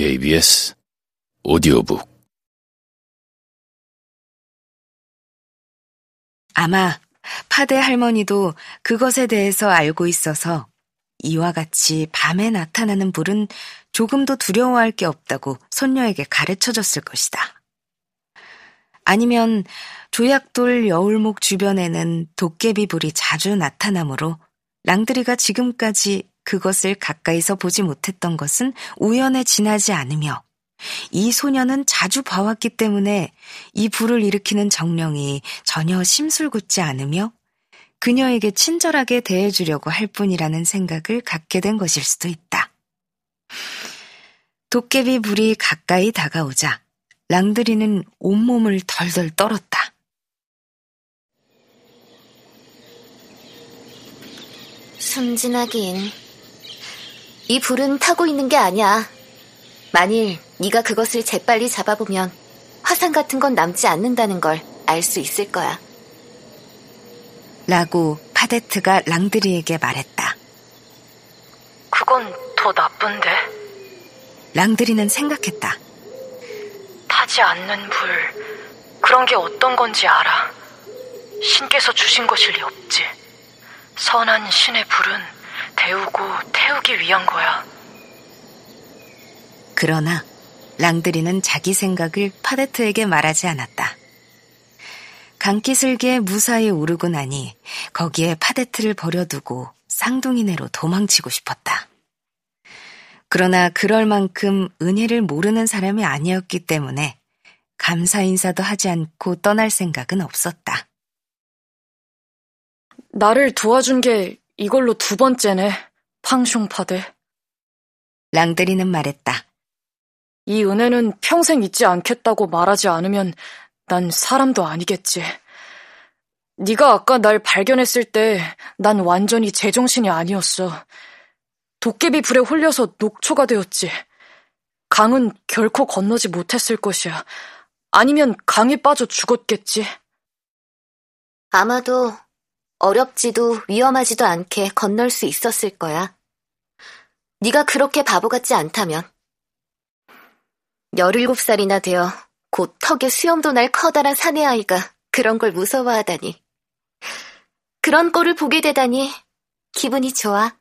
KBS 오디오북 아마 파데 할머니도 그것에 대해서 알고 있어서 이와 같이 밤에 나타나는 불은 조금도 두려워할 게 없다고 손녀에게 가르쳐 줬을 것이다. 아니면 조약돌 여울목 주변에는 도깨비 불이 자주 나타나므로 랑드리가 지금까지 그것을 가까이서 보지 못했던 것은 우연에 지나지 않으며 이 소녀는 자주 봐왔기 때문에 이 불을 일으키는 정령이 전혀 심술궂지 않으며 그녀에게 친절하게 대해주려고 할 뿐이라는 생각을 갖게 된 것일 수도 있다. 도깨비 불이 가까이 다가오자 랑드리는 온몸을 덜덜 떨었다. 순진하긴. 이 불은 타고 있는 게 아니야. 만일 네가 그것을 재빨리 잡아보면 화상 같은 건 남지 않는다는 걸 알 수 있을 거야. 라고 파데트가 랑드리에게 말했다. 그건 더 나쁜데. 랑드리는 생각했다. 타지 않는 불. 그런 게 어떤 건지 알아. 신께서 주신 것일 리 없지. 선한 신의 불은 데우고 태우기 위한 거야. 그러나 랑드리는 자기 생각을 파데트에게 말하지 않았다. 강기슬기에 무사히 오르고 나니 거기에 파데트를 버려두고 쌍둥이네로 도망치고 싶었다. 그러나 그럴 만큼 은혜를 모르는 사람이 아니었기 때문에 감사 인사도 하지 않고 떠날 생각은 없었다. 나를 도와준 게 이걸로 두 번째네, 팡숑파들. 랑드리는 말했다. 이 은혜는 평생 잊지 않겠다고 말하지 않으면 난 사람도 아니겠지. 네가 아까 날 발견했을 때 난 완전히 제정신이 아니었어. 도깨비 불에 홀려서 녹초가 되었지. 강은 결코 건너지 못했을 것이야. 아니면 강에 빠져 죽었겠지. 아마도 어렵지도 위험하지도 않게 건널 수 있었을 거야. 네가 그렇게 바보 같지 않다면. 17살이나 되어 곧 턱에 수염도 날 커다란 사내아이가 그런 걸 무서워하다니. 그런 꼴을 보게 되다니 기분이 좋아.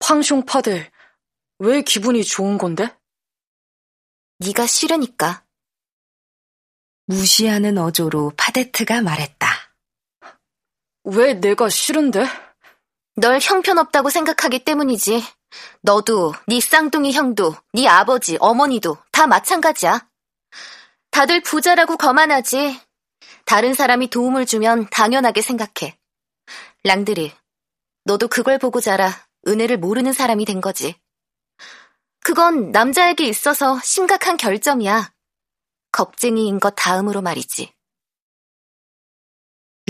팡숑파들, 왜 기분이 좋은 건데? 네가 싫으니까. 무시하는 어조로 파데트가 말했다. 왜 내가 싫은데? 널 형편없다고 생각하기 때문이지. 너도, 네 쌍둥이 형도, 네 아버지, 어머니도 다 마찬가지야. 다들 부자라고 거만하지. 다른 사람이 도움을 주면 당연하게 생각해. 랑드리, 너도 그걸 보고 자라 은혜를 모르는 사람이 된 거지. 그건 남자에게 있어서 심각한 결점이야. 겁쟁이인 것 다음으로 말이지.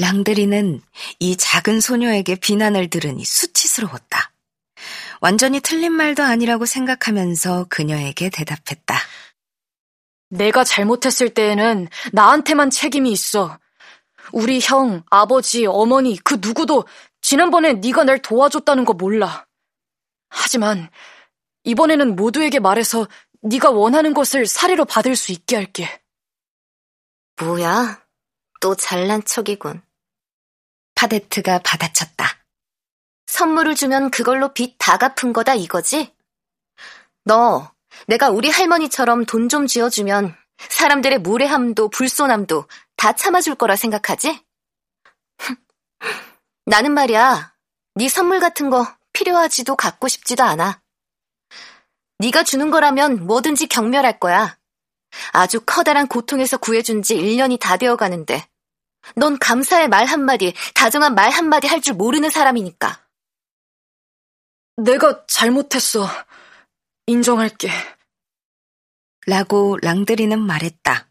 랑드리는 이 작은 소녀에게 비난을 들으니 수치스러웠다. 완전히 틀린 말도 아니라고 생각하면서 그녀에게 대답했다. 내가 잘못했을 때에는 나한테만 책임이 있어. 우리 형, 아버지, 어머니 그 누구도 지난번에 네가 날 도와줬다는 거 몰라. 하지만 이번에는 모두에게 말해서 네가 원하는 것을 사리로 받을 수 있게 할게. 뭐야? 또 잘난 척이군. 파데트가 받아쳤다. 선물을 주면 그걸로 빚 다 갚은 거다 이거지? 너 내가 우리 할머니처럼 돈 좀 쥐어주면 사람들의 무례함도 불손함도 다 참아줄 거라 생각하지? 나는 말이야, 네 선물 같은 거 필요하지도 갖고 싶지도 않아. 네가 주는 거라면 뭐든지 경멸할 거야. 아주 커다란 고통에서 구해준 지 1년이 다 되어 가는데, 넌 감사의 말 한마디, 다정한 말 한마디 할 줄 모르는 사람이니까. 내가 잘못했어. 인정할게. 라고 랑드리는 말했다.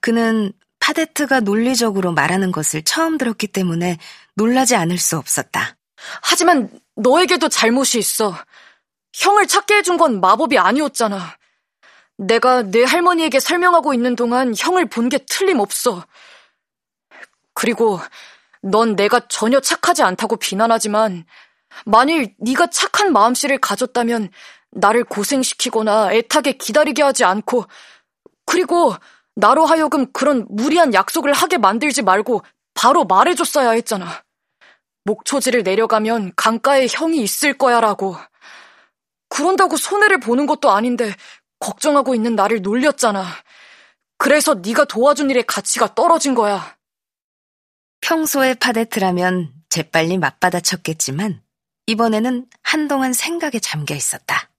그는 파데트가 논리적으로 말하는 것을 처음 들었기 때문에 놀라지 않을 수 없었다. 하지만 너에게도 잘못이 있어. 형을 찾게 해준 건 마법이 아니었잖아. 내가 내 할머니에게 설명하고 있는 동안 형을 본 게 틀림없어. 그리고 넌 내가 전혀 착하지 않다고 비난하지만 만일 네가 착한 마음씨를 가졌다면 나를 고생시키거나 애타게 기다리게 하지 않고, 그리고 나로 하여금 그런 무리한 약속을 하게 만들지 말고 바로 말해줬어야 했잖아. 목초지를 내려가면 강가에 형이 있을 거야라고. 그런다고 손해를 보는 것도 아닌데 걱정하고 있는 나를 놀렸잖아. 그래서 네가 도와준 일의 가치가 떨어진 거야. 평소에 파데트라면 재빨리 맞받아쳤겠지만 이번에는 한동안 생각에 잠겨 있었다.